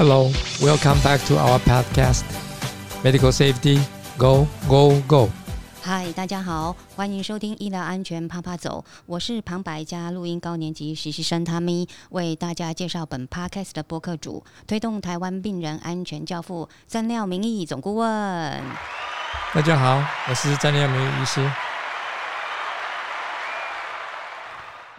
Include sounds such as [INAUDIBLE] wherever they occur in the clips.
Hello, welcome back to our podcast. Medical safety, go go go. 嗨，大家好，欢迎收听医疗安全啪啪走，我是旁白加录音高年级实习生 Tommy，为大家介绍本 podcast 的播客主，推动台湾病人安全教父，詹廖明义总顾问。大家好，我是詹廖明义医师。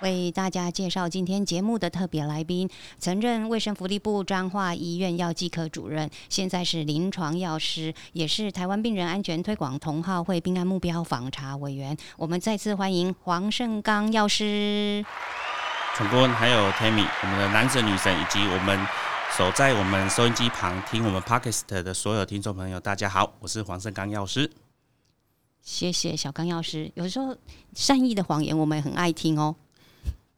为大家介绍今天节目的特别来宾，曾任卫生福利部彰化医院药剂科主任，现在是临床药师，也是台湾病人安全推广同好会病案目标访查委员。我们再次欢迎黄胜刚药师。陈顾问，还有 Tammy，我们的男神女神，以及我们守在我们收音机旁听我们 Podcast 的所有听众朋友，大家好，我是黄胜刚药师。谢谢小刚药师。有时候善意的谎言，我们也很爱听哦。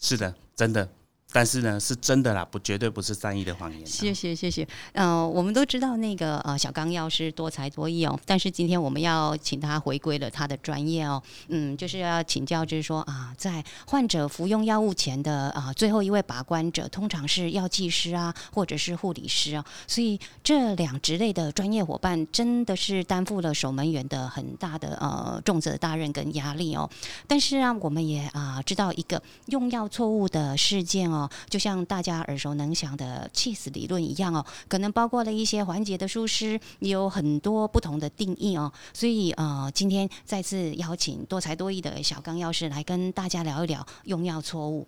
是的，真的。但是呢，是真的啦，不绝对不是善意的谎言。谢谢谢谢，呃，我们都知道那个呃小刚药师多才多艺哦，但是今天我们要请他回归了他的专业哦，嗯，就是要请教，就是说啊，在患者服用药物前的啊最后一位把关者，通常是药剂师啊，或者是护理师啊，所以这两职类的专业伙伴真的是担负了守门员的很大的呃重责大任跟压力哦。但是啊，我们也啊知道一个用药错误的事件哦。就像大家耳熟能详的气死理论一样哦，可能包括了一些环节的疏失，也有很多不同的定义哦。所以呃，今天再次邀请多才多艺的小刚药师来跟大家聊一聊用药错误。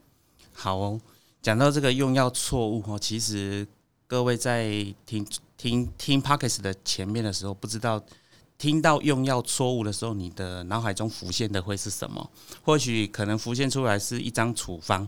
好哦，讲到这个用药错误哦，其实各位在听听听 Pockets 的前面的时候，不知道听到用药错误的时候，你的脑海中浮现的会是什么？或许可能浮现出来是一张处方。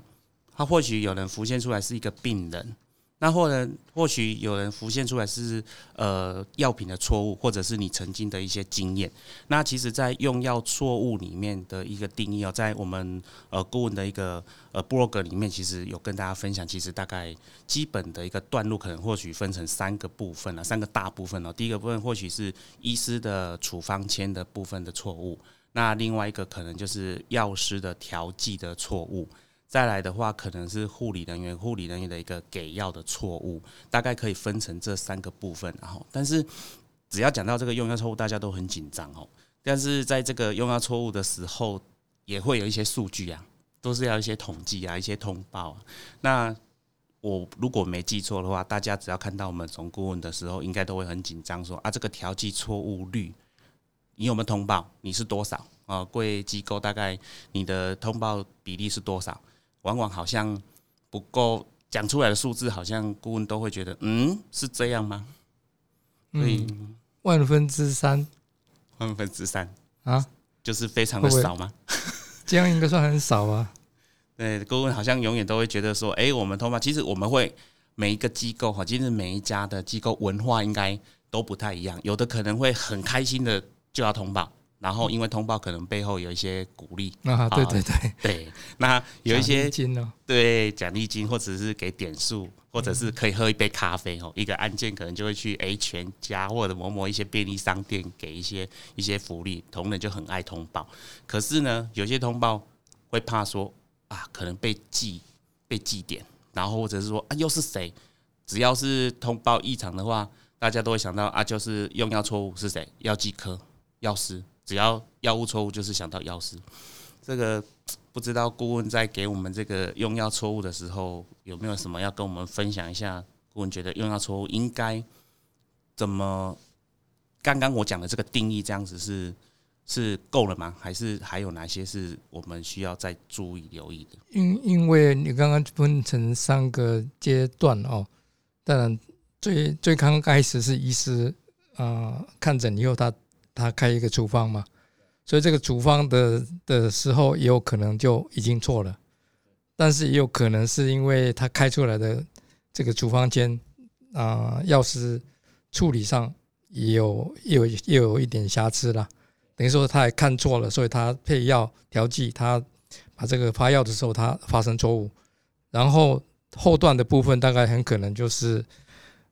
他或许有人浮现出来是一个病人，那或者或许有人浮现出来是呃药品的错误，或者是你曾经的一些经验。那其实，在用药错误里面的一个定义哦，在我们呃顾问的一个呃 blog 里面，其实有跟大家分享，其实大概基本的一个段落，可能或许分成三个部分了，三个大部分哦。第一个部分或许是医师的处方签的部分的错误，那另外一个可能就是药师的调剂的错误。再来的话，可能是护理人员、护理人员的一个给药的错误，大概可以分成这三个部分。然后，但是只要讲到这个用药错误，大家都很紧张哦。但是在这个用药错误的时候，也会有一些数据啊，都是要一些统计啊、一些通报。那我如果没记错的话，大家只要看到我们总顾问的时候，应该都会很紧张，说啊，这个调剂错误率，你有没有通报？你是多少啊？贵机构大概你的通报比例是多少？往往好像不够讲出来的数字，好像顾问都会觉得，嗯，是这样吗？嗯，万分之三，万分之三啊，就是非常的少吗？这样应该算很少啊。[LAUGHS] 对，顾问好像永远都会觉得说，哎，我们通报，其实我们会每一个机构哈，其实每一家的机构文化应该都不太一样，有的可能会很开心的就要通报。然后，因为通报可能背后有一些鼓励啊，对对对对，那有一些金哦，对奖励金，或者是给点数，或者是可以喝一杯咖啡哦。一个案件可能就会去 A 全家或者某某一些便利商店给一些一些福利，同仁就很爱通报。可是呢，有些通报会怕说啊，可能被记被记点，然后或者是说啊，又是谁？只要是通报异常的话，大家都会想到啊，就是用药错误是谁？药剂科药师。只要药物错误，就是想到药师。这个不知道顾问在给我们这个用药错误的时候，有没有什么要跟我们分享一下？顾问觉得用药错误应该怎么？刚刚我讲的这个定义，这样子是是够了吗？还是还有哪些是我们需要再注意留意的？因因为你刚刚分成三个阶段哦，当然最最刚开始是医师啊看诊以后他。他开一个处方嘛，所以这个处方的的时候也有可能就已经错了，但是也有可能是因为他开出来的这个处方间啊，药师处理上也有有又有一点瑕疵了，等于说他也看错了，所以他配药调剂，他把这个发药的时候他发生错误，然后后段的部分大概很可能就是。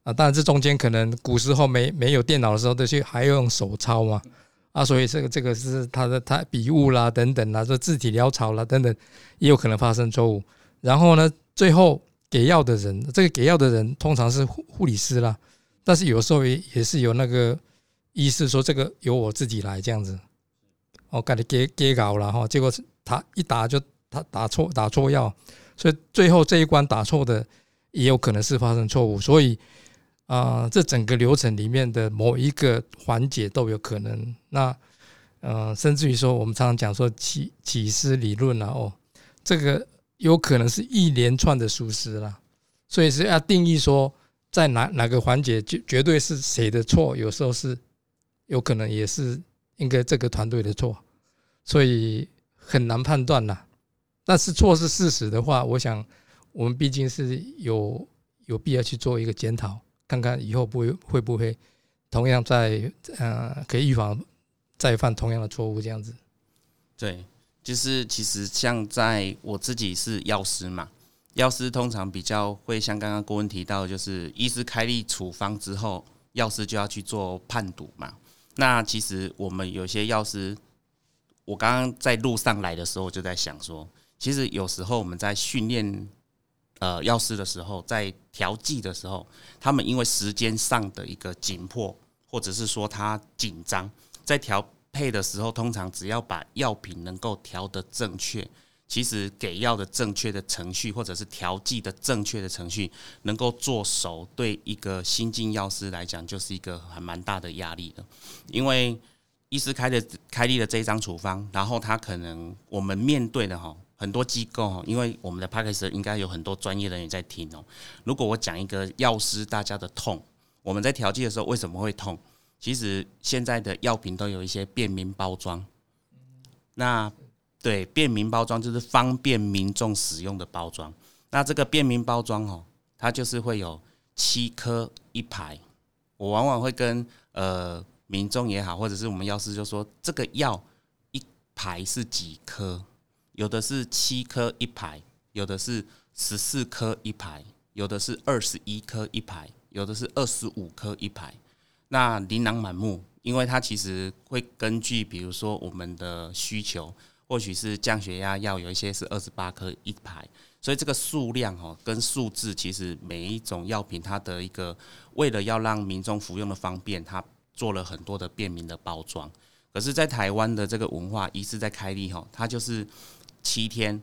啊，当然这中间可能古时候没没有电脑的时候，这些还要用手抄嘛，啊，所以这个这个是他的他笔误啦等等啦，这字体潦草啦等等，也有可能发生错误。然后呢，最后给药的人，这个给药的人通常是护护理师啦，但是有时候也也是有那个医师说这个由我自己来这样子，哦，给你给给稿了哈，结果是他一打就他打错打错药，所以最后这一关打错的也有可能是发生错误，所以啊，这整个流程里面的某一个环节都有可能。那呃，甚至于说我们常常讲说起起司理论啊，哦，这个。有可能是一连串的疏失啦，所以是要定义说在哪哪个环节绝绝对是谁的错，有时候是有可能也是应该这个团队的错，所以很难判断啦。但是错是事实的话，我想我们毕竟是有有必要去做一个检讨，看看以后不会会不会同样在呃可以预防再犯同样的错误这样子。对。就是其实像在我自己是药师嘛，药师通常比较会像刚刚郭文提到，就是医师开立处方之后，药师就要去做判读嘛。那其实我们有些药师，我刚刚在路上来的时候就在想说，其实有时候我们在训练呃药师的时候，在调剂的时候，他们因为时间上的一个紧迫，或者是说他紧张，在调。配的时候，通常只要把药品能够调得正确，其实给药的正确的程序，或者是调剂的正确的程序，能够做熟，对一个新进药师来讲，就是一个还蛮大的压力的。因为医师开的开立的这一张处方，然后他可能我们面对的哈很多机构，因为我们的 p a c k a g e 应该有很多专业人员在听哦。如果我讲一个药师大家的痛，我们在调剂的时候为什么会痛？其实现在的药品都有一些便民包装，那对便民包装就是方便民众使用的包装。那这个便民包装哦，它就是会有七颗一排。我往往会跟呃民众也好，或者是我们药师就说，这个药一排是几颗？有的是七颗一排，有的是十四颗一排，有的是二十一颗一排，有的是二十五颗一排。那琳琅满目，因为它其实会根据，比如说我们的需求，或许是降血压药，有一些是二十八颗一排，所以这个数量哦跟数字，其实每一种药品它的一个，为了要让民众服用的方便，它做了很多的便民的包装。可是，在台湾的这个文化，一直在开立哈，它就是七天、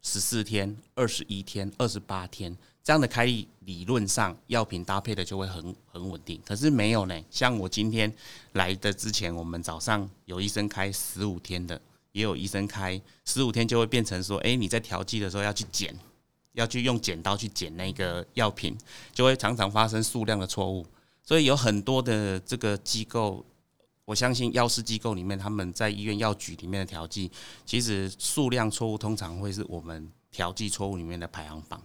十四天、二十一天、二十八天。这样的开立理论上药品搭配的就会很很稳定，可是没有呢。像我今天来的之前，我们早上有医生开十五天的，也有医生开十五天就会变成说，哎，你在调剂的时候要去剪，要去用剪刀去剪那个药品，就会常常发生数量的错误。所以有很多的这个机构，我相信药师机构里面，他们在医院药局里面的调剂，其实数量错误通常会是我们调剂错误里面的排行榜。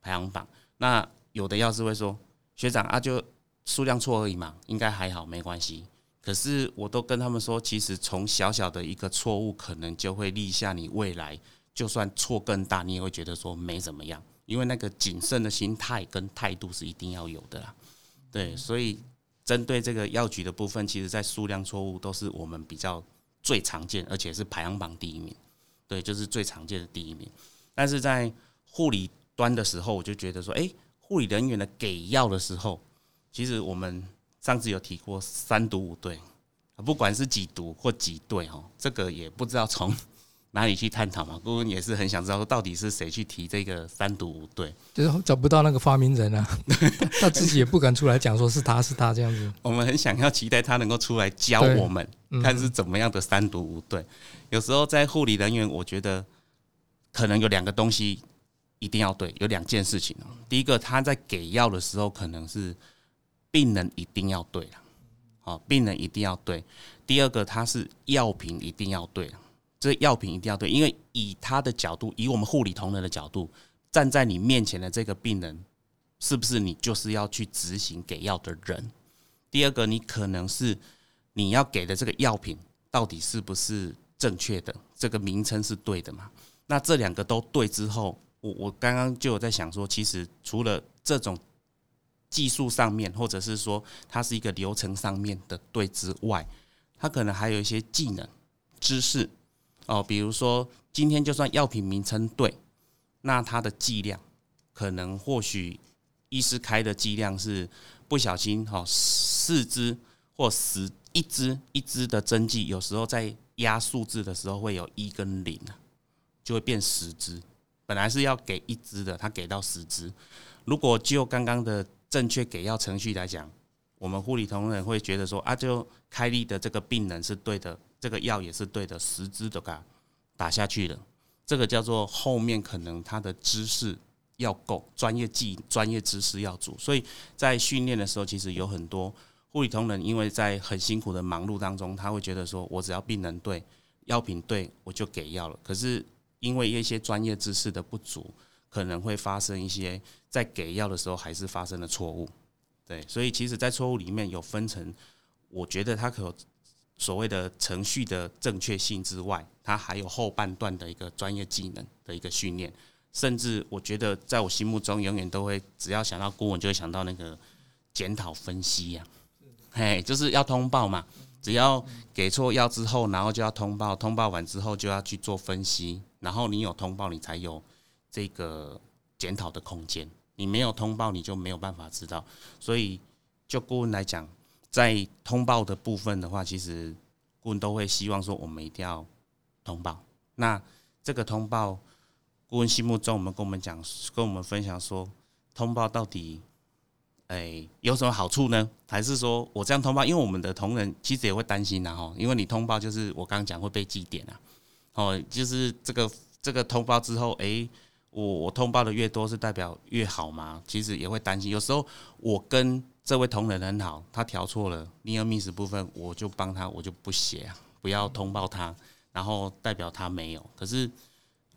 排行榜，那有的药师会说学长啊，就数量错而已嘛，应该还好，没关系。可是我都跟他们说，其实从小小的一个错误，可能就会立下你未来就算错更大，你也会觉得说没怎么样，因为那个谨慎的心态跟态度是一定要有的啦。对，所以针对这个药局的部分，其实在数量错误都是我们比较最常见，而且是排行榜第一名。对，就是最常见的第一名。但是在护理。端的时候，我就觉得说，哎，护理人员的给药的时候，其实我们上次有提过三毒五对，不管是几毒或几对哦，这个也不知道从哪里去探讨嘛。顾问也是很想知道，说到底是谁去提这个三毒五对，就是找不到那个发明人啊，[LAUGHS] 他自己也不敢出来讲说是他是他这样子。我们很想要期待他能够出来教我们，看是怎么样的三毒五对。有时候在护理人员，我觉得可能有两个东西。一定要对，有两件事情哦。第一个，他在给药的时候，可能是病人一定要对了，好，病人一定要对。第二个，他是药品一定要对，这药品一定要对，因为以他的角度，以我们护理同仁的角度，站在你面前的这个病人，是不是你就是要去执行给药的人？第二个，你可能是你要给的这个药品到底是不是正确的，这个名称是对的嘛？那这两个都对之后。我我刚刚就有在想说，其实除了这种技术上面，或者是说它是一个流程上面的对之外，它可能还有一些技能、知识哦。比如说，今天就算药品名称对，那它的剂量可能或许医师开的剂量是不小心哈四支或十一支一支的针剂，有时候在压数字的时候会有一跟零啊，就会变十支。本来是要给一支的，他给到十支。如果就刚刚的正确给药程序来讲，我们护理同仁会觉得说啊，就开立的这个病人是对的，这个药也是对的，十支都给打下去了。这个叫做后面可能他的知识要够，专业技专业知识要足。所以在训练的时候，其实有很多护理同仁，因为在很辛苦的忙碌当中，他会觉得说我只要病人对，药品对，我就给药了。可是因为一些专业知识的不足，可能会发生一些在给药的时候还是发生了错误。对，所以其实，在错误里面有分成，我觉得他可所谓的程序的正确性之外，它还有后半段的一个专业技能的一个训练。甚至我觉得，在我心目中，永远都会只要想到顾问，就会想到那个检讨分析呀，嘿，就是要通报嘛。只要给错药之后，然后就要通报，通报完之后就要去做分析。然后你有通报，你才有这个检讨的空间。你没有通报，你就没有办法知道。所以，就顾问来讲，在通报的部分的话，其实顾问都会希望说，我们一定要通报。那这个通报，顾问心目中，我们跟我们讲，跟我们分享说，通报到底，哎，有什么好处呢？还是说我这样通报？因为我们的同仁其实也会担心呐，哈，因为你通报就是我刚刚讲会被记点啊。哦，就是这个这个通报之后，诶，我我通报的越多，是代表越好吗？其实也会担心。有时候我跟这位同仁很好，他调错了 near miss 部分，我就帮他，我就不写啊，不要通报他，然后代表他没有。可是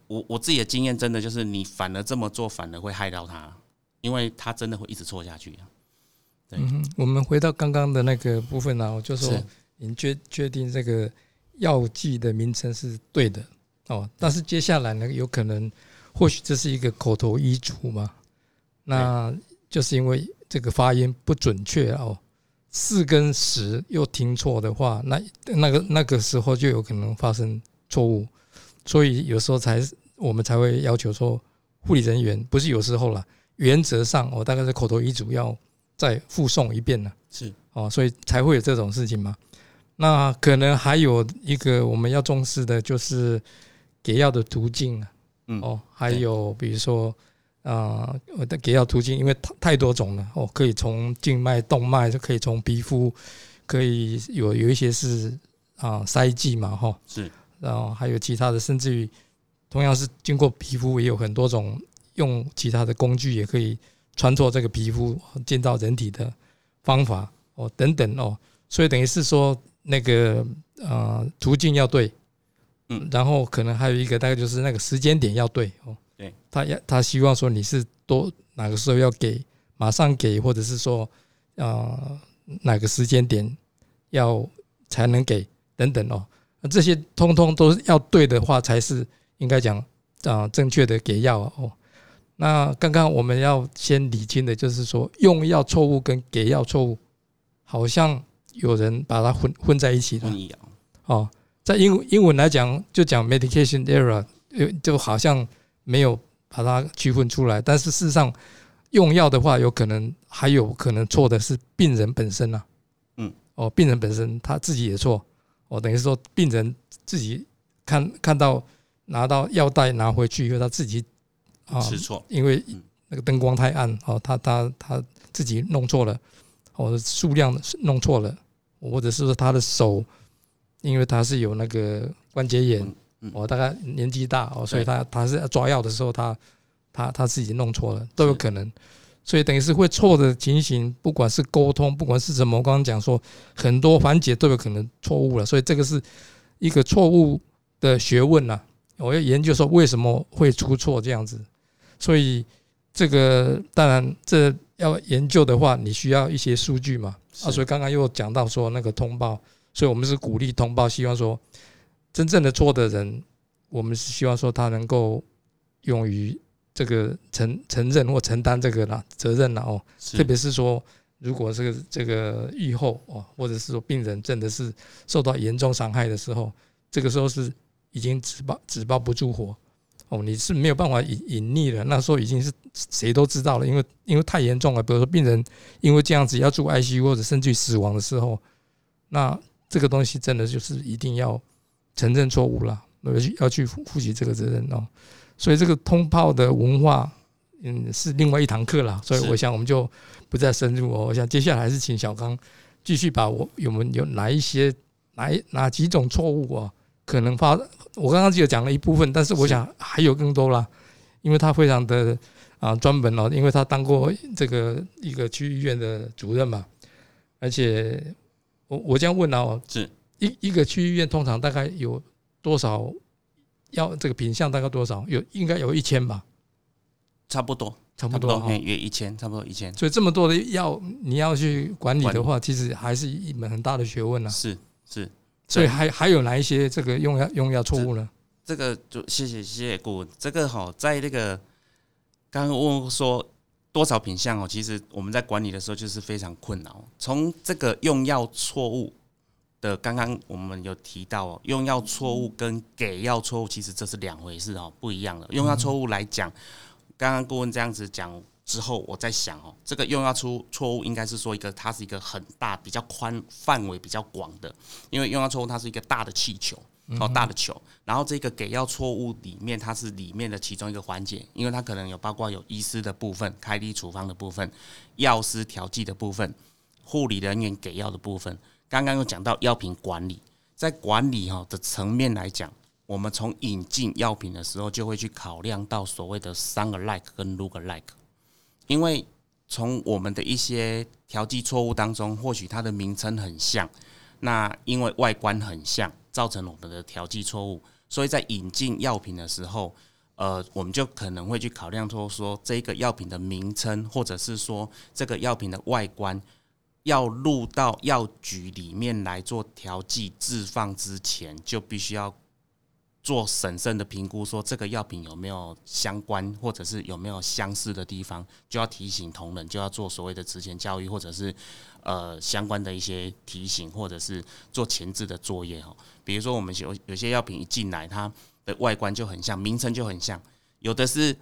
我我自己的经验，真的就是你反而这么做，反而会害到他，因为他真的会一直错下去啊。嗯，我们回到刚刚的那个部分呢，我就说，你确确定这个。药剂的名称是对的哦，但是接下来呢，有可能或许这是一个口头医嘱嘛？那就是因为这个发音不准确哦，四跟十又听错的话，那那个那个时候就有可能发生错误，所以有时候才我们才会要求说，护理人员不是有时候了，原则上我大概是口头遗嘱要再附送一遍呢，是。哦，所以才会有这种事情嘛。那可能还有一个我们要重视的，就是给药的途径啊，嗯。哦，还有比如说啊，我的给药途径，因为太太多种了哦，可以从静脉动脉，就可以从皮肤，可以有有一些是啊塞剂嘛哈，是，然后还有其他的，甚至于同样是经过皮肤，也有很多种用其他的工具也可以穿透这个皮肤进到人体的方法哦等等哦，所以等于是说。那个呃途径要对，嗯，然后可能还有一个大概就是那个时间点要对哦，对，他要他希望说你是多哪个时候要给，马上给，或者是说呃哪个时间点要才能给等等哦，那这些通通都要对的话，才是应该讲啊正确的给药哦。那刚刚我们要先理清的就是说用药错误跟给药错误好像。有人把它混混在一起了，哦，在英英文来讲就讲 medication error，就就好像没有把它区分出来。但是事实上，用药的话，有可能还有可能错的是病人本身啊。嗯，哦，病人本身他自己也错，哦，等于说病人自己看看到拿到药袋拿回去以后，他自己啊吃错，因为那个灯光太暗，哦，他他他自己弄错了，哦，数量弄错了。或者是说他的手，因为他是有那个关节炎，我大概年纪大哦，所以他他是抓药的时候，他他他自己弄错了，都有可能，所以等于是会错的情形，不管是沟通，不管是什么，我刚刚讲说很多环节都有可能错误了，所以这个是一个错误的学问呐。我要研究说为什么会出错这样子，所以这个当然这。要研究的话，你需要一些数据嘛？啊，所以刚刚又讲到说那个通报，所以我们是鼓励通报，希望说真正的做的人，我们是希望说他能够勇于这个承承认或承担这个啦责任了哦。特别是说，如果这个这个愈后哦，或者是说病人真的是受到严重伤害的时候，这个时候是已经纸包纸包不住火哦，你是没有办法隐隐匿了。那时候已经是谁都知道了，因为因为太严重了。比如说病人因为这样子要住 ICU 或者甚至死亡的时候，那这个东西真的就是一定要承认错误了，要去要去负起这个责任哦。所以这个通报的文化，嗯，是另外一堂课了。所以我想我们就不再深入哦。我想接下来还是请小刚继续把我有没有哪一些哪哪几种错误啊？可能发，我刚刚只有讲了一部分，但是我想还有更多啦，因为他非常的啊专门哦，因为他当过这个一个区医院的主任嘛，而且我我这样问哦，是一一个区医院通常大概有多少要这个品相大概多少？有应该有一千吧，差不多，差不多哈，约一千，差不多一千。所以这么多的药你要去管理的话，其实还是一门很大的学问啊。是是。所以还还有哪一些这个用药用药错误呢？这个就谢谢谢谢顾问。这个哈，在那个刚刚问说多少品相哦，其实我们在管理的时候就是非常困扰。从这个用药错误的，刚刚我们有提到哦，用药错误跟给药错误其实这是两回事哦，不一样的。用药错误来讲，刚刚顾问这样子讲。之后我在想哦，这个用药出错误应该是说一个，它是一个很大、比较宽范围比较广的，因为用药错误它是一个大的气球哦，大的球。然后这个给药错误里面，它是里面的其中一个环节，因为它可能有包括有医师的部分、开立处方的部分、药师调剂的部分、护理人员给药的部分。刚刚又讲到药品管理，在管理哈的层面来讲，我们从引进药品的时候就会去考量到所谓的三个 like 跟 look like。因为从我们的一些调剂错误当中，或许它的名称很像，那因为外观很像，造成我们的调剂错误，所以在引进药品的时候，呃，我们就可能会去考量说，说这个药品的名称，或者是说这个药品的外观，要入到药局里面来做调剂置放之前，就必须要。做审慎的评估，说这个药品有没有相关，或者是有没有相似的地方，就要提醒同仁，就要做所谓的职前教育，或者是呃相关的一些提醒，或者是做前置的作业哈。比如说，我们有有些药品一进来，它的外观就很像，名称就很像，有的是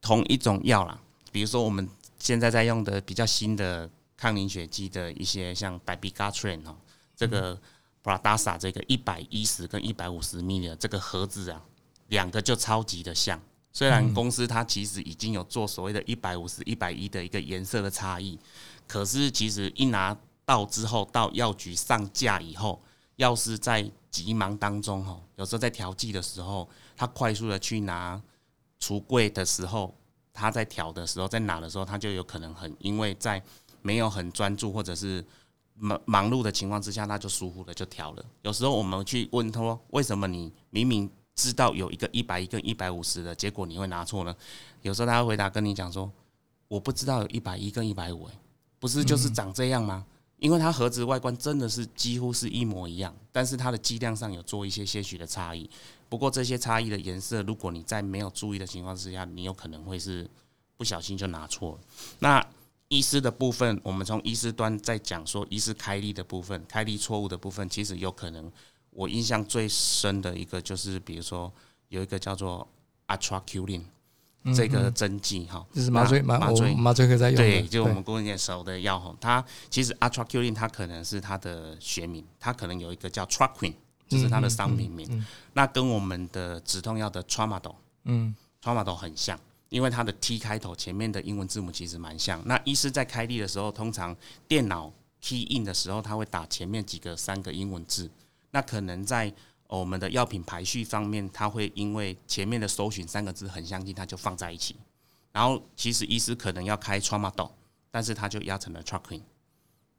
同一种药啦。比如说，我们现在在用的比较新的抗凝血剂的一些，像 Dabigatran 哦，这个。p r a d a s a 这个一百一十跟一百五十 ml 的这个盒子啊，两个就超级的像。虽然公司它其实已经有做所谓的一百五十、一百一的一个颜色的差异，可是其实一拿到之后，到药局上架以后，药师在急忙当中哈，有时候在调剂的时候，他快速的去拿橱柜的时候，他在调的时候，在拿的时候，他就有可能很因为在没有很专注或者是。忙忙碌的情况之下，他就疏忽了，就调了。有时候我们去问他说：“为什么你明明知道有一个一百一跟一百五十的结果，你会拿错呢？”有时候他会回答跟你讲说：“我不知道有一百一跟一百五，不是就是长这样吗？因为它盒子外观真的是几乎是一模一样，但是它的剂量上有做一些些许的差异。不过这些差异的颜色，如果你在没有注意的情况之下，你有可能会是不小心就拿错了。那医师的部分，我们从医师端在讲说，医师开立的部分，开立错误的部分，其实有可能。我印象最深的一个就是，比如说有一个叫做 Atraculin 这个针剂哈，就是麻醉麻醉麻醉科在用的，对，就我们公人熟的药哈。它其实 Atraculin 它可能是它的学名，它可能有一个叫 Traquin，就是它的商品名。那跟我们的止痛药的 Tramadol，嗯，Tramadol 很像。因为它的 T 开头前面的英文字母其实蛮像。那医师在开立的时候，通常电脑 key in 的时候，他会打前面几个三个英文字。那可能在我们的药品排序方面，它会因为前面的搜寻三个字很相近，它就放在一起。然后其实医师可能要开 Tramadol，但是他就压成了 Traquin。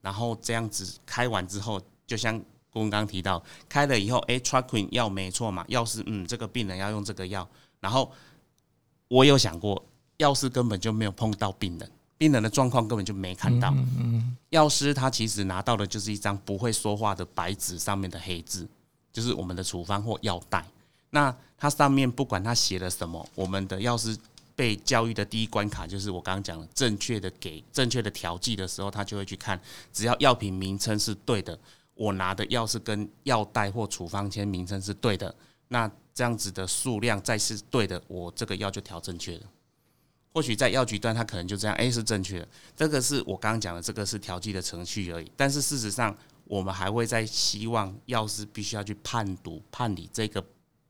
然后这样子开完之后，就像公刚刚提到，开了以后，哎，Traquin 药没错嘛，药是嗯，这个病人要用这个药，然后。我有想过，药师根本就没有碰到病人，病人的状况根本就没看到。药师他其实拿到的就是一张不会说话的白纸上面的黑字，就是我们的处方或药袋。那它上面不管他写了什么，我们的药师被教育的第一关卡就是我刚刚讲的，正确的给正确的调剂的时候，他就会去看，只要药品名称是对的，我拿的药是跟药袋或处方签名称是对的。那这样子的数量再是对的，我这个药就调正确了。或许在药局端，它可能就这样，哎，是正确的。这个是我刚刚讲的，这个是调剂的程序而已。但是事实上，我们还会在希望药师必须要去判读、判理这个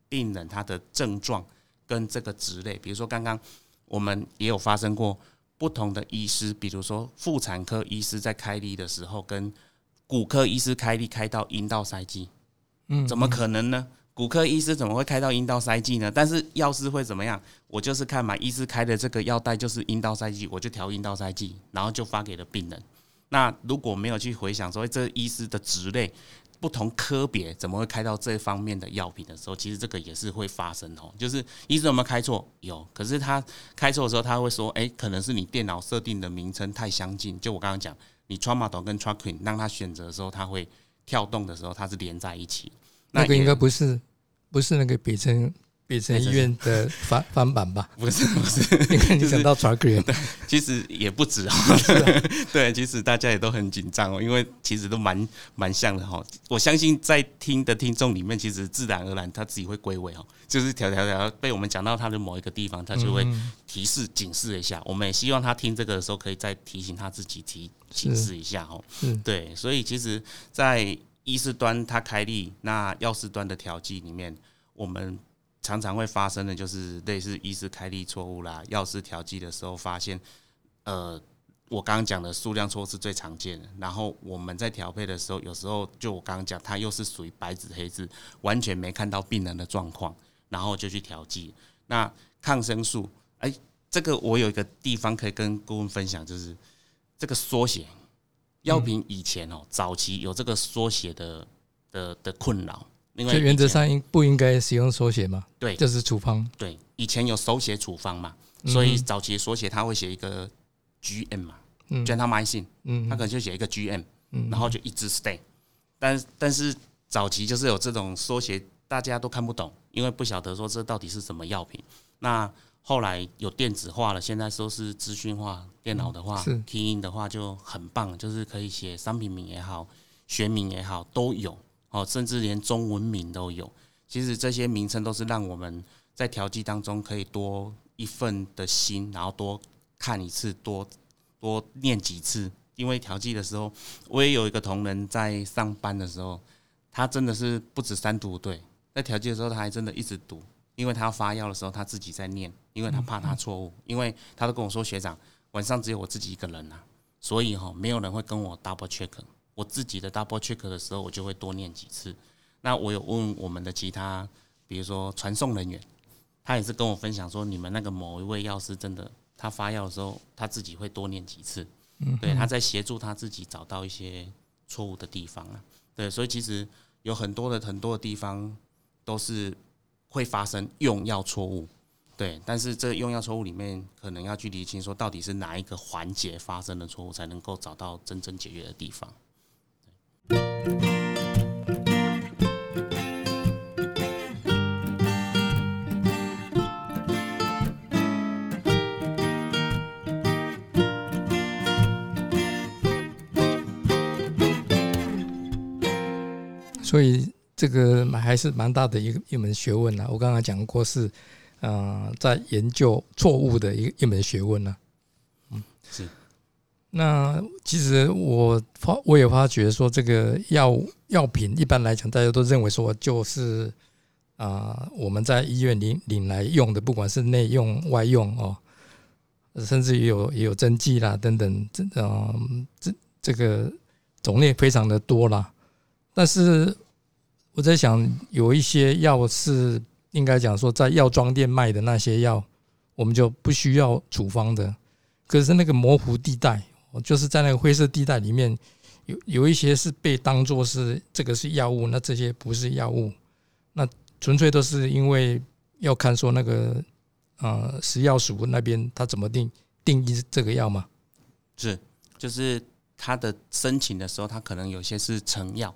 病人他的症状跟这个值类。比如说，刚刚我们也有发生过不同的医师，比如说妇产科医师在开立的时候，跟骨科医师开立开到阴道塞剂，嗯，怎么可能呢？骨科医师怎么会开到阴道塞剂呢？但是药师会怎么样？我就是看嘛，医师开的这个药袋就是阴道塞剂，我就调阴道塞剂，然后就发给了病人。那如果没有去回想说这医师的职类不同科别怎么会开到这方面的药品的时候，其实这个也是会发生哦。就是医生有没有开错？有，可是他开错的时候，他会说，哎，可能是你电脑设定的名称太相近。就我刚刚讲，你 t r a m a d o 跟 traquin 让他选择的时候，他会跳动的时候，它是连在一起。那个应也该不是不是那个北城北城医院的翻翻版吧？不是不是，[LAUGHS] 你看你讲到 t r a c k e 其实也不止哦。[LAUGHS] 对，其实大家也都很紧张哦，因为其实都蛮蛮像的哈。我相信在听的听众里面，其实自然而然他自己会归位哦，就是条条条被我们讲到他的某一个地方，他就会提示警示一下。我们也希望他听这个的时候，可以再提醒他自己提警示一下哦。是对，所以其实，在医师端他开立，那药师端的调剂里面，我们常常会发生的就是类似医师开立错误啦，药师调剂的时候发现，呃，我刚刚讲的数量错是最常见的。然后我们在调配的时候，有时候就我刚刚讲，它又是属于白纸黑字，完全没看到病人的状况，然后就去调剂。那抗生素，哎，这个我有一个地方可以跟顾问分享，就是这个缩写。药品以前哦，早期有这个缩写的的的困扰，因为就原则上应不应该使用缩写嘛？对这是处方。对，以前有手写处方嘛，嗯所以早期缩写他会写一个 GM 嘛嗯，gentamicin，嗯它可能就写一个 GM，嗯然后就一直 stay。但但是早期就是有这种缩写，大家都看不懂，因为不晓得说这到底是什么药品。那后来有电子化了，现在说是资讯化，电脑的话是，key in 的话就很棒，就是可以写商品名也好，学名也好都有哦，甚至连中文名都有。其实这些名称都是让我们在调剂当中可以多一份的心，然后多看一次，多多念几次。因为调剂的时候，我也有一个同仁在上班的时候，他真的是不止三读对，在调剂的时候他还真的一直读，因为他要发药的时候他自己在念，因为他怕他错误，因为他都跟我说学长晚上只有我自己一个人啊，所以哈没有人会跟我 double check，我自己的 double check 的时候我就会多念几次。那我有问我们的其他，比如说传送人员，他也是跟我分享说，你们那个某一位药师真的，他发药的时候他自己会多念几次，对，他在协助他自己找到一些错误的地方啊。对，所以其实有很多的很多的地方都是会发生用药错误，对，但是这个用药错误里面可能要去厘清说到底是哪一个环节发生的错误，才能够找到真正解决的地方。所以这个还是蛮大的一一门学问啊。我刚刚讲过是，呃，在研究错误的一一门学问呢、嗯，是。那其实我发我也发觉说，这个药药品一般来讲，大家都认为说就是啊、我们在医院领领来用的，不管是内用外用哦，甚至也有也有针剂啦等等，这嗯、这这个种类非常的多啦。但是我在想，有一些药是应该讲说，在药妆店卖的那些药，我们就不需要处方的。可是那个模糊地带，就是在那个灰色地带里面，有有一些是被当做是这个是药物，那这些不是药物，那纯粹都是因为要看说那个呃食药署那边他怎么定定义这个药嘛。是，就是他的申请的时候，他可能有些是成药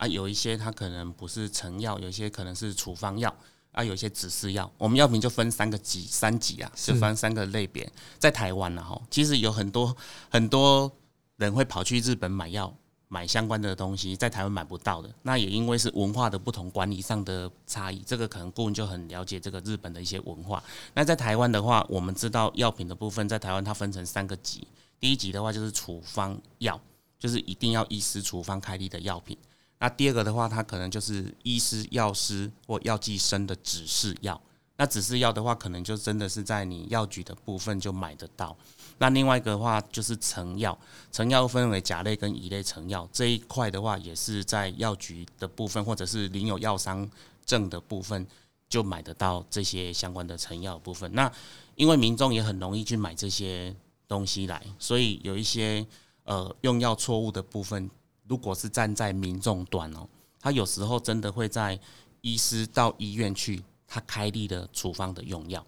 啊，有一些它可能不是成药，有一些可能是处方药啊，有一些指示药。我们药品就分三个级、三级啊，是就分三个类别。在台湾呢，哈，其实有很多很多人会跑去日本买药，买相关的东西，在台湾买不到的。那也因为是文化的不同，管理上的差异，这个可能顾问就很了解这个日本的一些文化。那在台湾的话，我们知道药品的部分，在台湾它分成三个级。第一级的话就是处方药，就是一定要医师处方开立的药品。那第二个的话，它可能就是医师、药师或药剂生的指示药。那指示药的话，可能就真的是在你药局的部分就买得到。那另外一个的话就是成药，成药分为甲类跟乙类成药这一块的话，也是在药局的部分或者是领有药商证的部分就买得到这些相关的成药部分。那因为民众也很容易去买这些东西来，所以有一些呃用药错误的部分，如果是站在民众端哦，他有时候真的会在医师到医院去。他开立了处方的用药，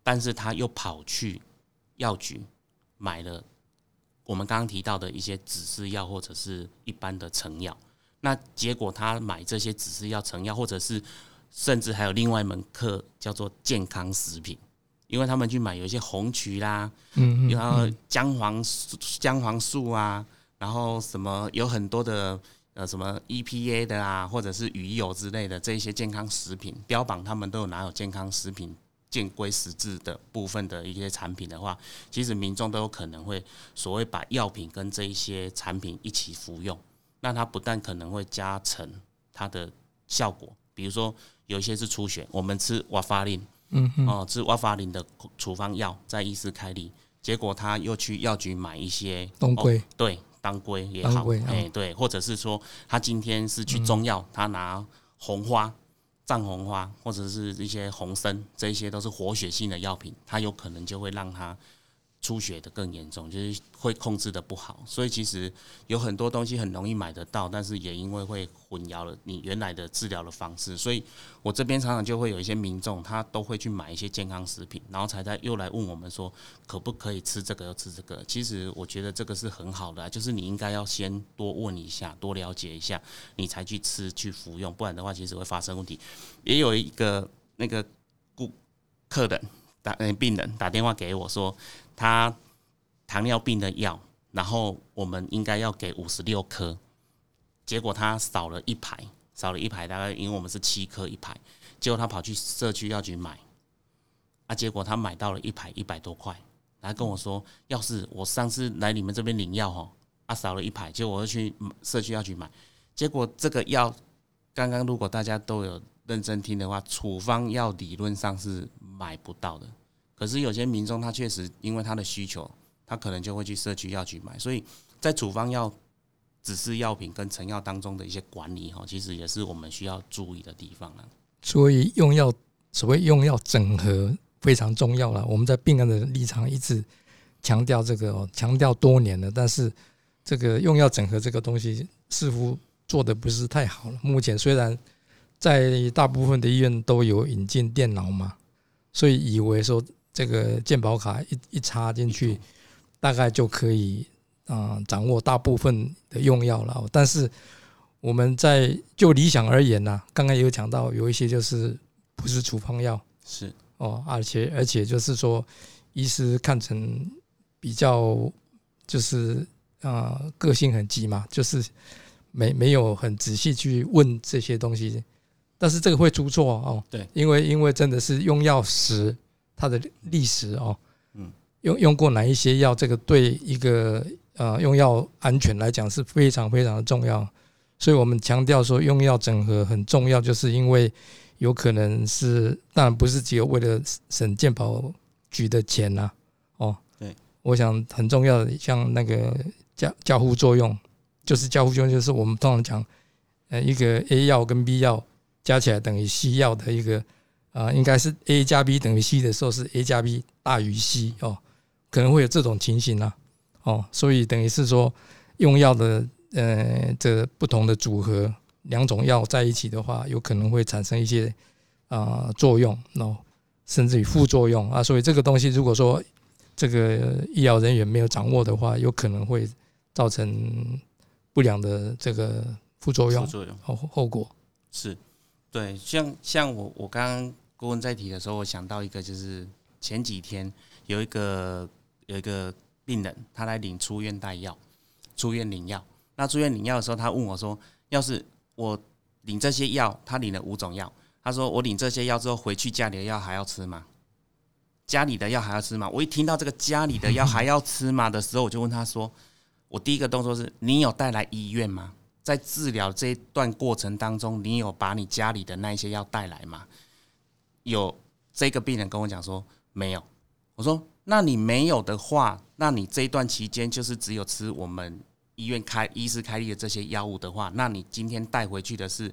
但是他又跑去药局买了我们刚刚提到的一些指示药或者是一般的成药，那结果他买这些指示药、成药，或者是甚至还有另外一门课叫做健康食品，因为他们去买有一些红曲啦，嗯，然后姜黄姜黄素啊，然后什么有很多的。呃，什么 EPA 的啊，或者是鱼油之类的这一些健康食品标榜，他们都有拿有健康食品健规实质的部分的一些产品的话，其实民众都有可能会所谓把药品跟这一些产品一起服用，那它不但可能会加成它的效果，比如说有一些是出血，我们吃瓦法林，嗯哦，吃瓦法林的处方药在医师开立，结果他又去药局买一些东归，对。当归也好，哎，对，或者是说他今天是去中药，他拿红花、藏红花，或者是一些红参，这一些都是活血性的药品，他有可能就会让他。出血的更严重，就是会控制的不好，所以其实有很多东西很容易买得到，但是也因为会混淆了你原来的治疗的方式，所以我这边常常就会有一些民众，他都会去买一些健康食品，然后才在又来问我们说可不可以吃这个又吃这个。其实我觉得这个是很好的，就是你应该要先多问一下，多了解一下，你才去吃去服用，不然的话其实会发生问题。也有一个那个顾客人打病人打电话给我说。他糖尿病的药，然后我们应该要给五十六颗，结果他少了一排，少了一排，大概因为我们是七颗一排，结果他跑去社区药局买，啊，结果他买到了一排一百多块，他跟我说，要是我上次来你们这边领药哈，啊少了一排，结果我又去社区药局买，结果这个药，刚刚如果大家都有认真听的话，处方药理论上是买不到的。可是有些民众他确实因为他的需求，他可能就会去社区药局买，所以在处方药、指示药品跟成药当中的一些管理哈，其实也是我们需要注意的地方了。所以用药所谓用药整合非常重要了。我们在病人的立场一直强调这个，强调多年了，但是这个用药整合这个东西似乎做的不是太好了。目前虽然在大部分的医院都有引进电脑嘛，所以以为说。这个健保卡一一插进去，大概就可以啊掌握大部分的用药了。但是我们在就理想而言呢，刚刚也有讲到，有一些就是不是处方药，是哦，而且而且就是说，医师看成比较就是啊个性很急嘛，就是没没有很仔细去问这些东西，但是这个会出错哦。对，因为因为真的是用药时。它的历史哦，嗯，用用过哪一些药？这个对一个呃用药安全来讲是非常非常的重要，所以我们强调说用药整合很重要，就是因为有可能是当然不是只有为了省健保局的钱呐，哦，对，我想很重要的像那个交交互作用，就是交互作用，就是我们通常讲，呃，一个 A 药跟 B 药加起来等于 C 药的一个。啊，应该是 A 加 B 等于 C 的时候是 A 加 B 大于 C 哦，可能会有这种情形呢，哦，所以等于是说用药的呃这不同的组合，两种药在一起的话，有可能会产生一些啊作用，哦，甚至于副作用啊，所以这个东西如果说这个医疗人员没有掌握的话，有可能会造成不良的这个副作用，副作用后后果是对，像像我我刚刚。顾问在提的时候，我想到一个，就是前几天有一个有一个病人，他来领出院带药，出院领药，那出院领药的时候，他问我说：“要是我领这些药，他领了五种药，他说我领这些药之后回去家里的药还要吃吗？家里的药还要吃吗？”我一听到这个家里的药还要吃吗的时候，我就问他说：“我第一个动作是你有带来医院吗？在治疗这一段过程当中，你有把你家里的那些药带来吗？”有这个病人跟我讲说没有，我说那你没有的话，那你这一段期间就是只有吃我们医院开医师开立的这些药物的话，那你今天带回去的是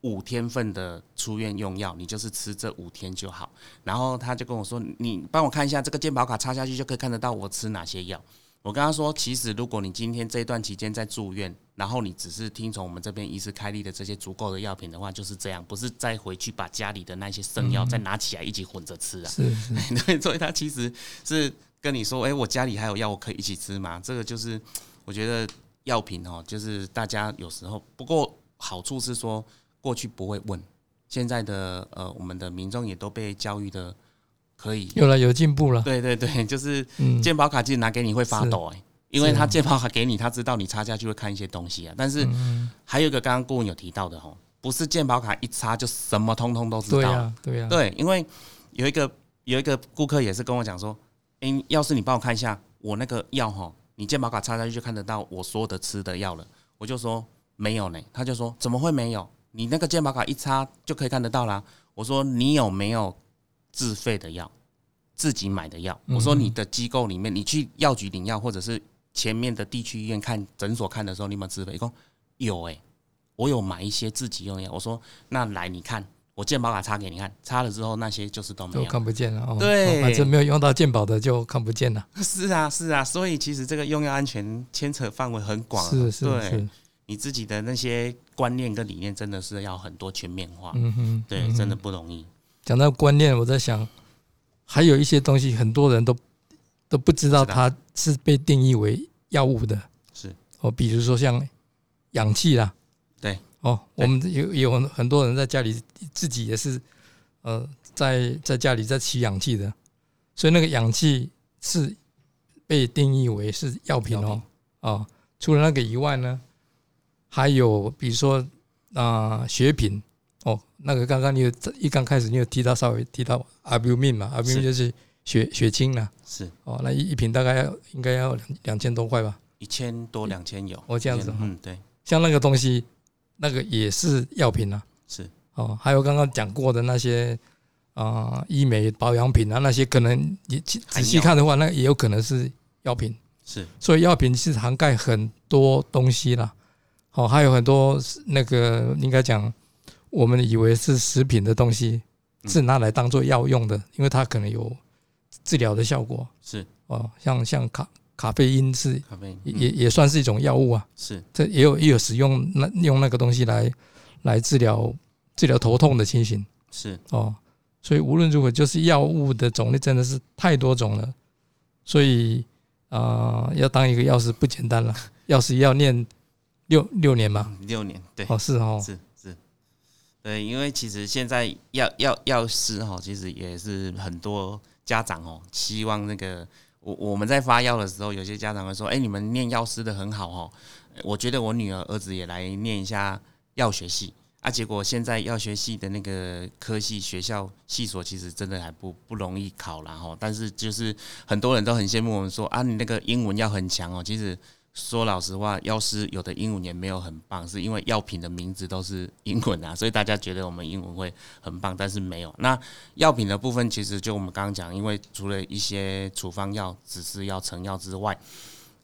五天份的出院用药，你就是吃这五天就好。然后他就跟我说，你帮我看一下这个健保卡插下去就可以看得到我吃哪些药。我跟他说，其实如果你今天这段期间在住院，然后你只是听从我们这边医师开立的这些足够的药品的话，就是这样，不是再回去把家里的那些剩药再拿起来一起混着吃啊。是是，[LAUGHS] 对，所以他其实是跟你说，哎，我家里还有药，我可以一起吃吗？这个就是我觉得药品哦，就是大家有时候，不过好处是说过去不会问，现在的呃，我们的民众也都被教育的可以有了有进步了。对对对，[LAUGHS] 就是嗯，健保卡其实拿给你会发抖哎、因为他健保卡给你，他知道你插下去会看一些东西啊。但是嗯还有一个刚刚顾问有提到的哈，不是健保卡一插就什么通通都知道。对呀对呀，对，因为有一个有一个顾客也是跟我讲说，诶，要是你帮我看一下我那个药哈，你健保卡插下去就看得到我所有的吃的药了。我就说没有呢，他就说怎么会没有？你那个健保卡一插就可以看得到啦。我说你有没有自费的药，自己买的药？嗯我说你的机构里面，你去药局领药，或者是前面的地区医院看诊所看的时候，你有没有自费？说有诶、我有买一些自己用的药。我说那来你看，我健保卡插给你看，插了之后那些就是都没有。都看不见了哦。对哦反正没有用到健保的就看不见了。[LAUGHS] 是啊，是啊，所以其实这个用药安全牵扯范围很广啊。是是对是，你自己的那些观念跟理念，真的是要很多全面化。嗯哼，对，嗯真的不容易。讲到观念，我在想，还有一些东西很多人都都不知道它是被定义为药物的。是。哦，比如说像氧气啦，对，哦，我们有有很多人在家里自己也是呃在在家里在吸氧气的，所以那个氧气是被定义为是药品哦。哦，除了那个以外呢，还有比如说啊、血品哦，那个刚刚你有一刚开始你有提到稍微提到阿比命嘛，阿比命是就是血血清啦，是哦，那一一瓶大概要应该要两两千多块吧。一千多两千有。哦这样子哈嗯，对，像那个东西，那个也是药品啊。是哦，还有刚刚讲过的那些啊、医美保养品啊，那些可能你仔仔细看的话，那也有可能是药品。是所以药品是涵盖很多东西啦。哦，还有很多那个应该讲，我们以为是食品的东西，嗯。是拿来当做药用的，因为它可能有治疗的效果。是。哦，像像咖咖啡因是咖啡也嗯。也也算是一种药物啊。是。这也有也有使用那用那个东西来来治疗治疗头痛的情形。是。哦，所以无论如何，就是药物的种类真的是太多种了，所以啊、呃要当一个药师不简单了，药师要念六六年嘛，六年，对，哦是哦，是是，对，因为其实现在药药药师哈，其实也是很多家长哦，希望那个我我们在发药的时候，有些家长会说，哎、你们念药师的很好哦，我觉得我女儿儿子也来念一下药学系。啊，结果现在药学系的那个科系学校系所其实真的还不不容易考啦哈，但是就是很多人都很羡慕我们说啊，你那个英文要很强哦。其实说老实话，药师有的英文也没有很棒，是因为药品的名字都是英文啊，所以大家觉得我们英文会很棒，但是没有。那药品的部分，其实就我们刚刚讲，因为除了一些处方药、只是药、成药之外，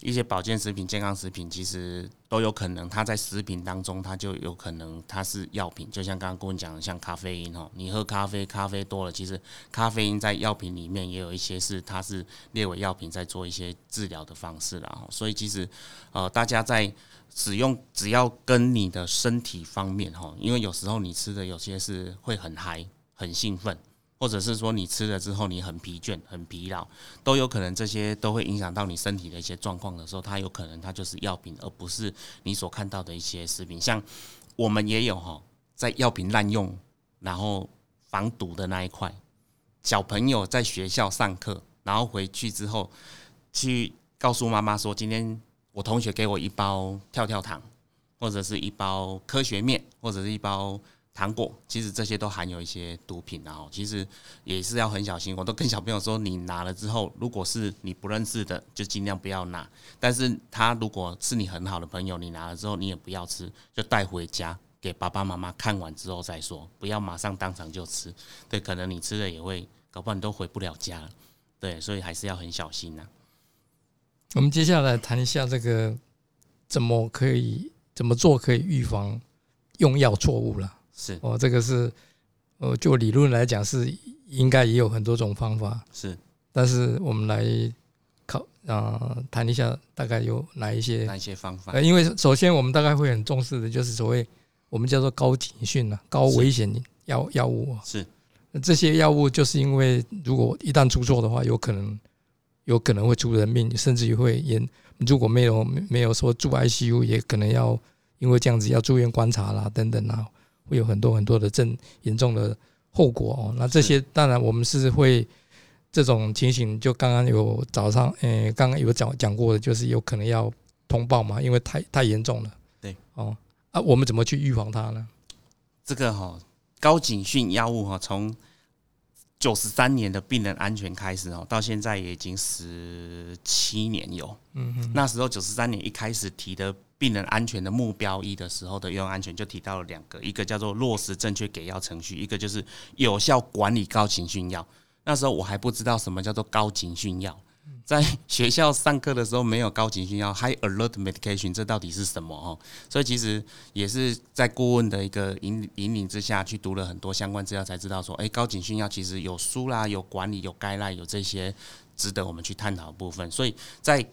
一些保健食品、健康食品，其实都有可能，它在食品当中，它就有可能它是药品。就像刚刚跟我讲的，像咖啡因哦，你喝咖啡，咖啡多了，其实咖啡因在药品里面也有一些是它是列为药品，在做一些治疗的方式啦。哦所以其实呃，大家在使用只要跟你的身体方面哈，因为有时候你吃的有些是会很嗨、很兴奋。或者是说你吃了之后你很疲倦、很疲劳，都有可能这些都会影响到你身体的一些状况的时候，它有可能它就是药品，而不是你所看到的一些食品。像我们也有哈，在药品滥用然后防毒的那一块，小朋友在学校上课，然后回去之后去告诉妈妈说，今天我同学给我一包跳跳糖，或者是一包科学面，或者是一包糖果，其实这些都含有一些毒品，然后其实也是要很小心。我都跟小朋友说，你拿了之后，如果是你不认识的，就尽量不要拿；但是他如果是你很好的朋友，你拿了之后你也不要吃，就带回家给爸爸妈妈看完之后再说，不要马上当场就吃。对，可能你吃了也会，搞不好你都回不了家。对，所以还是要很小心呐。我们接下来谈一下这个怎么可以怎么做可以预防用药错误了。是哦，这个是呃，就理论来讲是应该也有很多种方法，是，但是我们来考啊谈一下大概有哪一些哪一些方法呃，因为首先我们大概会很重视的就是所谓我们叫做高警讯啊、高危险药药物啊。是那这些药物就是因为如果一旦出错的话，有可能有可能会出人命，甚至于会严。如果没有没有说住 ICU，也可能要因为这样子要住院观察啦等等啊，会有很多很多的症严重的后果哦。那这些当然我们是会这种情形，就刚刚有早上诶，刚刚有讲讲过的，就是有可能要通报嘛，因为太太严重了。对哦啊，我们怎么去预防它呢？这个哈、高警讯药物哈、从九十三年的病人安全开始哦，到现在也已经十七年有。嗯哼，那时候九十三年一开始提的病人安全的目标一的时候的用药安全就提到了两个，一个叫做落实正确给药程序，一个就是有效管理高警讯药。那时候我还不知道什么叫做高警讯药，在学校上课的时候没有高警讯药 （high alert medication），这到底是什么哦？所以其实也是在顾问的一个引引领之下去读了很多相关资料，才知道说，哎，高警讯药其实有书啦，有管理，有该赖，有这些值得我们去探讨的部分。所以在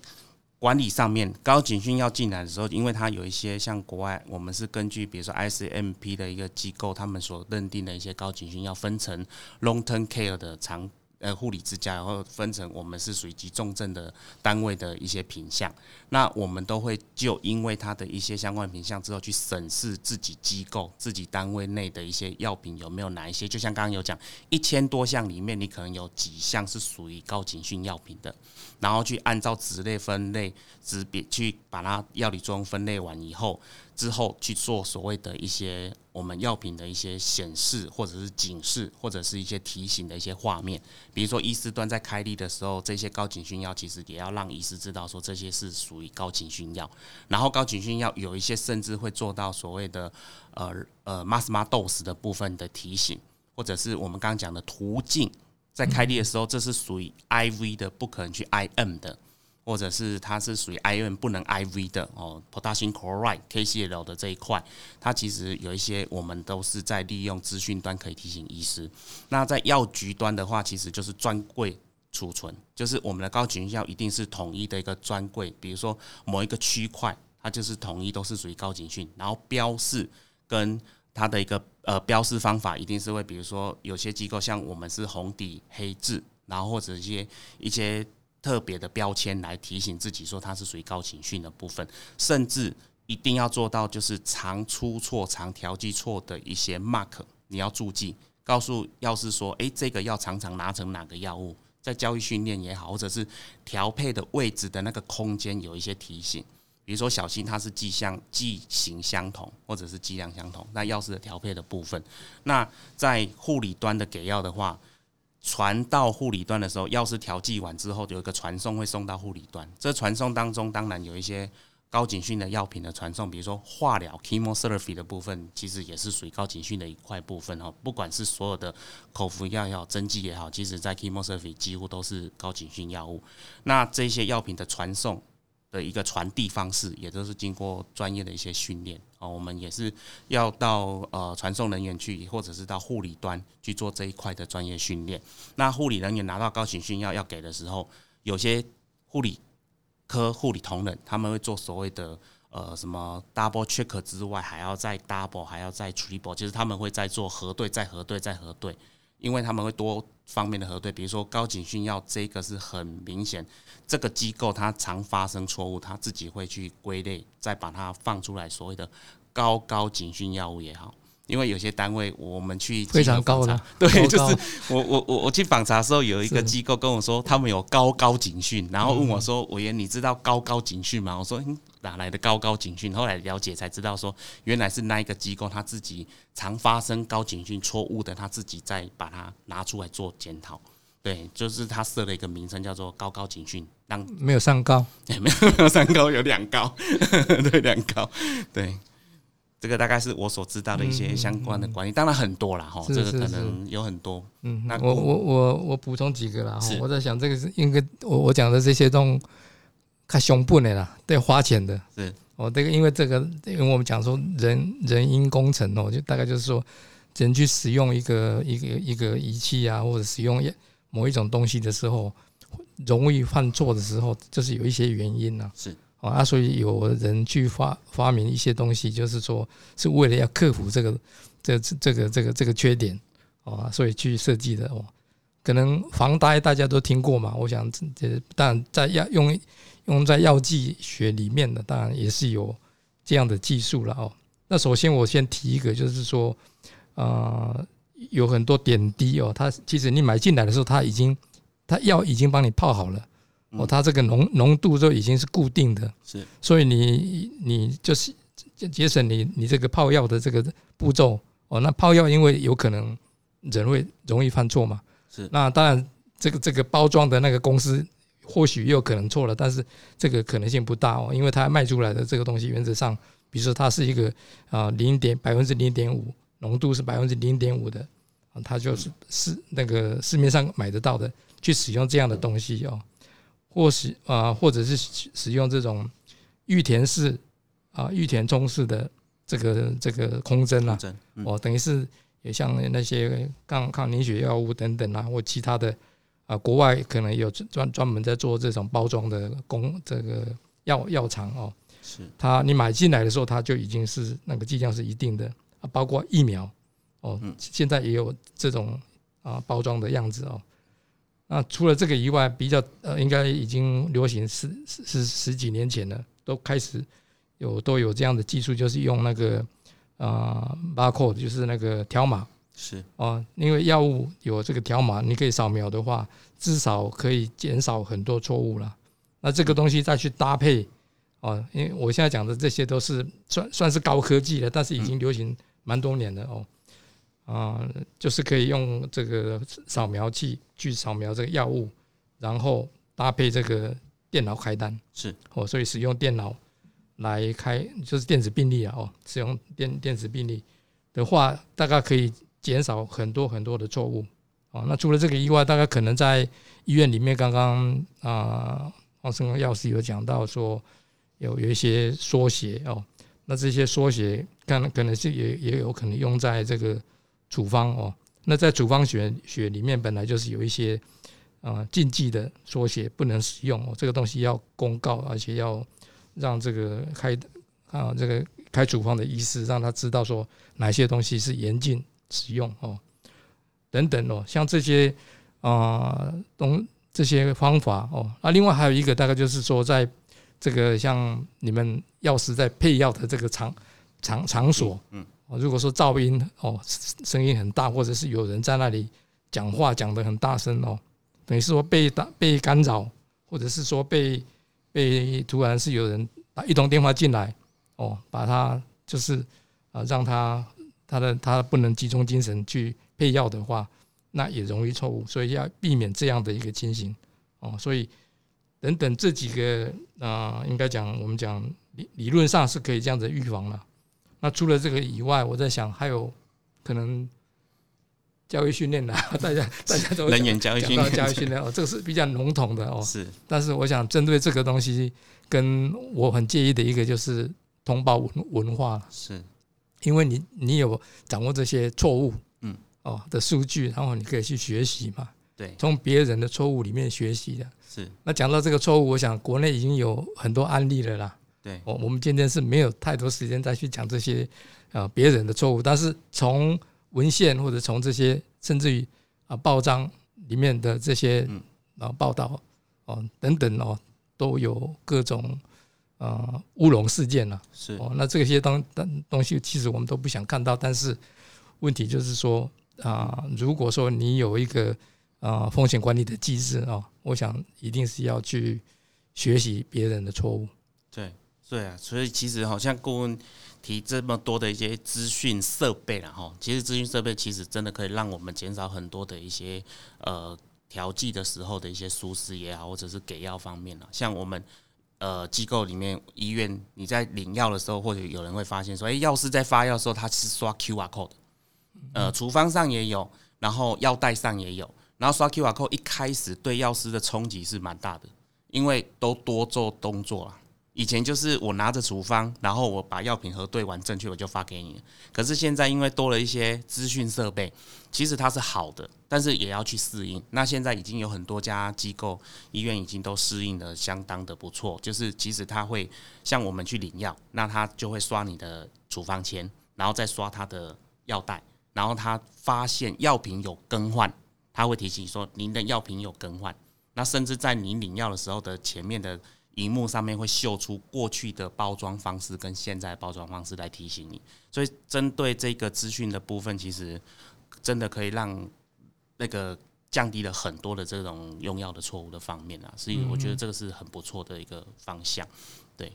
管理上面，高警讯要进来的时候，因为它有一些像国外，我们是根据比如说 ICMP 的一个机构，他们所认定的一些高警讯要分成 long term care 的长呃护理之家，然后分成我们是属于急重症的单位的一些品项。那我们都会就因为它的一些相关品项之后，去审视自己机构、自己单位内的一些药品有没有哪一些，就像刚刚有讲，一千多项里面，你可能有几项是属于高警讯药品的。然后去按照职类分类级别去把它药理作用分类完以后，之后去做所谓的一些我们药品的一些显示或者是警示或者是一些提醒的一些画面，比如说医师端在开立的时候，这些高警讯药其实也要让医师知道说这些是属于高警讯药，然后高警讯药有一些甚至会做到所谓的呃呃 mass m a dose 的部分的提醒，或者是我们刚刚讲的途径。在开立的时候，这是属于 IV 的，不可能去 IM 的，或者是它是属于 IM 不能 IV 的哦。Potassium chloride KCL 的这一块，它其实有一些我们都是在利用资讯端可以提醒医师。那在药局端的话，其实就是专柜储存，就是我们的高警药一定是统一的一个专柜，比如说某一个区块，它就是统一都是属于高警讯，然后标示跟它的一个呃标示方法一定是会，比如说有些机构像我们是红底黑字，然后或者一些一些特别的标签来提醒自己说它是属于高情绪的部分，甚至一定要做到就是常出错、常调剂错的一些 mark，你要注记，告诉药师说，诶，这个药常常拿成哪个药物，在教育训练也好，或者是调配的位置的那个空间有一些提醒。比如说小心它是剂相剂型相同，或者是剂量相同，那药师的调配的部分，那在护理端的给药的话，传到护理端的时候，药师调剂完之后，有一个传送会送到护理端。这传送当中，当然有一些高警讯的药品的传送，比如说化疗 （chemotherapy） 的部分，其实也是属于高警讯的一块部分哦。不管是所有的口服药也好，针剂也好，其实在 chemotherapy 几乎都是高警讯药物。那这些药品的传送。的一个传递方式，也都是经过专业的一些训练哦。我们也是要到呃传送人员去，或者是到护理端去做这一块的专业训练。那护理人员拿到高情训药要给的时候，有些护理科护理同仁他们会做所谓的呃什么 double check 之外，还要再 double，还要再 triple，就是他们会再做核对、再核对、再核对。因为他们会多方面的核对，比如说高警讯药这个是很明显，这个机构它常发生错误，它自己会去归类，再把它放出来所谓的高高警讯药物也好，因为有些单位我们去非常高的查，对，高就是我我我我去访查的时候，有一个是机构跟我说，他们有高高警讯，然后问我说：“委员，你知道高高警讯吗？”我说：“嗯，哪来的高高警讯？”后来了解才知道说，原来是那一个机构他自己常发生高警讯错误的，他自己再把它拿出来做检讨。对，就是他设了一个名称叫做高高警讯，让没有上高，哎 [LAUGHS] 没有没有三高，有两高，[LAUGHS] 对两高，对。这个大概是我所知道的一些相关的管理，当然很多啦，哈，这个可能有很多，嗯那，我我我我补充几个啦，我在想这个是应该我我讲的这些都看熊本的啦，对花钱的。是。哦，这个因为这个，因为我们讲说人人因工程哦，就大概就是说人去使用一个一个一个仪器啊，或者使用某一种东西的时候，容易犯错的时候，就是有一些原因呐、是。哦啊，所以有人去发发明一些东西，就是说是为了要克服这个这这个这个这个缺点啊，所以去设计的哦。可能防呆大家都听过嘛，我想这这当然在药用用在药剂学里面的，当然也是有这样的技术了哦。那首先我先提一个，就是说，呃，有很多点滴哦，它其实你买进来的时候，它已经它药已经帮你泡好了。哦，嗯它这个浓浓度就已经是固定的，是所以你你就是节节省你你这个泡药的这个步骤哦。那泡药因为有可能人会容易犯错嘛，是那当然这个这个包装的那个公司或许也有可能错了，但是这个可能性不大哦，因为它卖出来的这个东西原则上，比如说它是一个啊零点百分之零点五浓度是百分之零点五的啊，它就是市那个市面上买得到的去使用这样的东西哦。或是啊、或者是使使用这种玉田式啊、玉田中式的这个这个空针啦、真嗯哦，等于是也像那些抗抗凝血药物等等啊，或其他的啊，国外可能有专专门在做这种包装的工这个药药厂哦，是它你买进来的时候，它就已经是那个剂量是一定的啊，包括疫苗哦嗯，现在也有这种啊包装的样子哦。那除了这个以外，比较呃，应该已经流行十十十十几年前了，都开始有都有这样的技术，就是用那个啊 barcode，就是那个条码是哦，因为药物有这个条码，你可以扫描的话，至少可以减少很多错误了。那这个东西再去搭配哦，因为我现在讲的这些都是算算是高科技了，但是已经流行蛮多年了哦。啊、就是可以用这个扫描器去扫描这个药物，然后搭配这个电脑开单是哦，所以使用电脑来开就是电子病历啊哦，使用电电子病历的话，大概可以减少很多很多的错误哦。那除了这个以外，大概可能在医院里面，刚刚啊黄生药师有讲到说有有一些缩写哦，那这些缩写可能可能是也也有可能用在这个处方哦。那在处方学学里面，本来就是有一些呃禁忌的缩写不能使用哦，这个东西要公告，而且要让这个开啊这个开处方的医师让他知道说哪些东西是严禁使用哦，等等哦，像这些啊东这些方法哦，啊，另外还有一个大概就是说，在这个像你们药师在配药的这个场场场所，嗯，如果说噪音哦声音很大，或者是有人在那里讲话讲得很大声哦，等于是说被打被干扰，或者是说被被突然是有人打一通电话进来哦，把他就是啊让他他的他不能集中精神去配药的话，那也容易错误，所以要避免这样的一个情形哦。所以等等这几个啊、应该讲我们讲理理论上是可以这样子预防了。那除了这个以外，我在想还有可能教育训练啦，[LAUGHS] 大家 [LAUGHS] 大家都会人员教育讲到训练教育训练哦，这个是比较笼统的哦。是。但是我想针对这个东西，跟我很介意的一个就是同胞文文化，是。因为你你有掌握这些错误，嗯，哦的数据，然后你可以去学习嘛，对。从别人的错误里面学习的。是。那讲到这个错误，我想国内已经有很多案例了啦。对。我我们今天是没有太多时间再去讲这些啊别人的错误，但是从文献或者从这些甚至于啊报章里面的这些嗯。啊报道哦等等哦，都有各种呃乌龙事件了。是。哦，那这些东东东西其实我们都不想看到，但是问题就是说啊、如果说你有一个啊、风险管理的机制哦，我想一定是要去学习别人的错误。对对啊，所以其实好像顾问提这么多的一些资讯设备了哈，其实资讯设备其实真的可以让我们减少很多的一些呃调剂的时候的一些疏失也好，或者是给药方面啊，像我们。呃，机构里面医院，你在领药的时候，或者有人会发现说，哎、药师在发药的时候，他是刷 QR code 的，呃，处方上也有，然后药袋上也有，然后刷 QR code 一开始对药师的冲击是蛮大的，因为都多做动作了。以前就是我拿着处方，然后我把药品核对完正确，我就发给你。可是现在因为多了一些资讯设备，其实它是好的，但是也要去适应。那现在已经有很多家机构、医院已经都适应的相当的不错，就是其实他会像我们去领药，那他就会刷你的处方签，然后再刷他的药袋，然后他发现药品有更换，他会提醒说您的药品有更换。那甚至在你领药的时候的前面的荧幕上面会秀出过去的包装方式跟现在的包装方式来提醒你。所以针对这个资讯的部分，其实真的可以让那个降低了很多的这种用药的错误的方面啊。所以我觉得这个是很不错的一个方向。对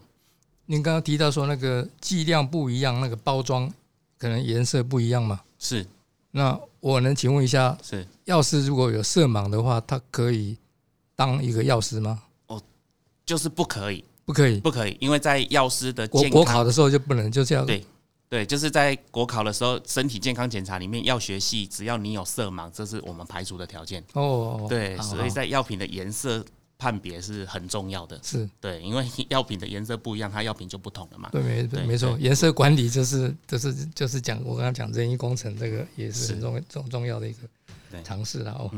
您刚刚提到说那个剂量不一样，那个包装可能颜色不一样嘛？是那我能请问一下，是，药师如果有色盲的话，他可以当一个药师吗？就是不可以，不可以。不可以，因为在药师的国国考的时候就不能，就这样对对，就是在国考的时候，身体健康检查里面，药学系只要你有色盲，这是我们排除的条件。哦，对，好所以在药品的颜色判别是很重要的。是对，因为药品的颜色不一样，它药品就不同了嘛。对，没对没错，颜色管理就是就是就是讲我刚刚讲人医工程这个也是重重重要的一个对尝试了哦。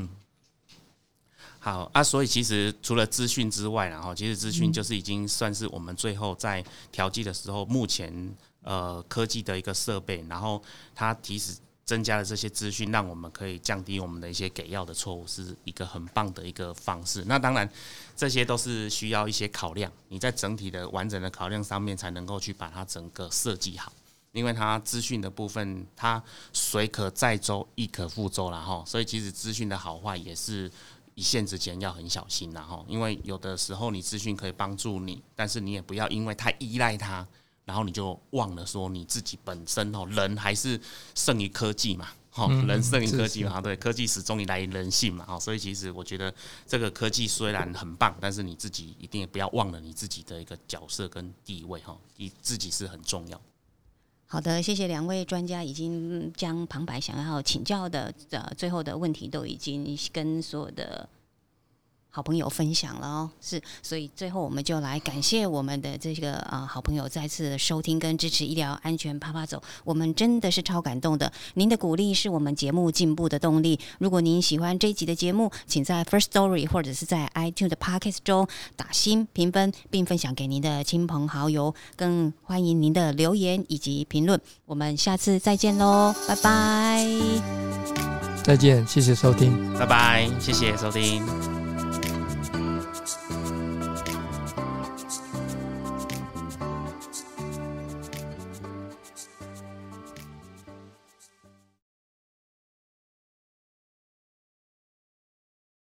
好啊，所以其实除了资讯之外，然后其实资讯就是已经算是我们最后在调剂的时候，目前呃科技的一个设备，然后它其实增加了这些资讯，让我们可以降低我们的一些给药的错误，是一个很棒的一个方式。那当然，这些都是需要一些考量，你在整体的完整的考量上面才能够去把它整个设计好。因为它资讯的部分，它水可载舟，亦可覆舟了哈，所以其实资讯的好坏也是一线之间要很小心然后，因为有的时候你资讯可以帮助你，但是你也不要因为太依赖它，然后你就忘了说你自己本身哦，人还是胜于科技嘛。哈，嗯人胜于科技嘛，对，科技始终以来人性嘛，哈，所以其实我觉得这个科技虽然很棒，但是你自己一定也不要忘了你自己的一个角色跟地位哈，你自己是很重要。好的，谢谢两位专家，已经将旁白想要请教的呃最后的问题都已经跟所有的好朋友分享了哦。是，所以最后我们就来感谢我们的这个呃好朋友再次收听跟支持医疗安全啪啪走，我们真的是超感动的。您的鼓励是我们节目进步的动力。如果您喜欢这一集的节目，请在 First Story 或者是在 iTunes 的 Podcast 中打新评分，并分享给您的亲朋好友。更欢迎您的留言以及评论。我们下次再见喽，拜拜。再见，谢谢收听。拜拜，谢谢收听。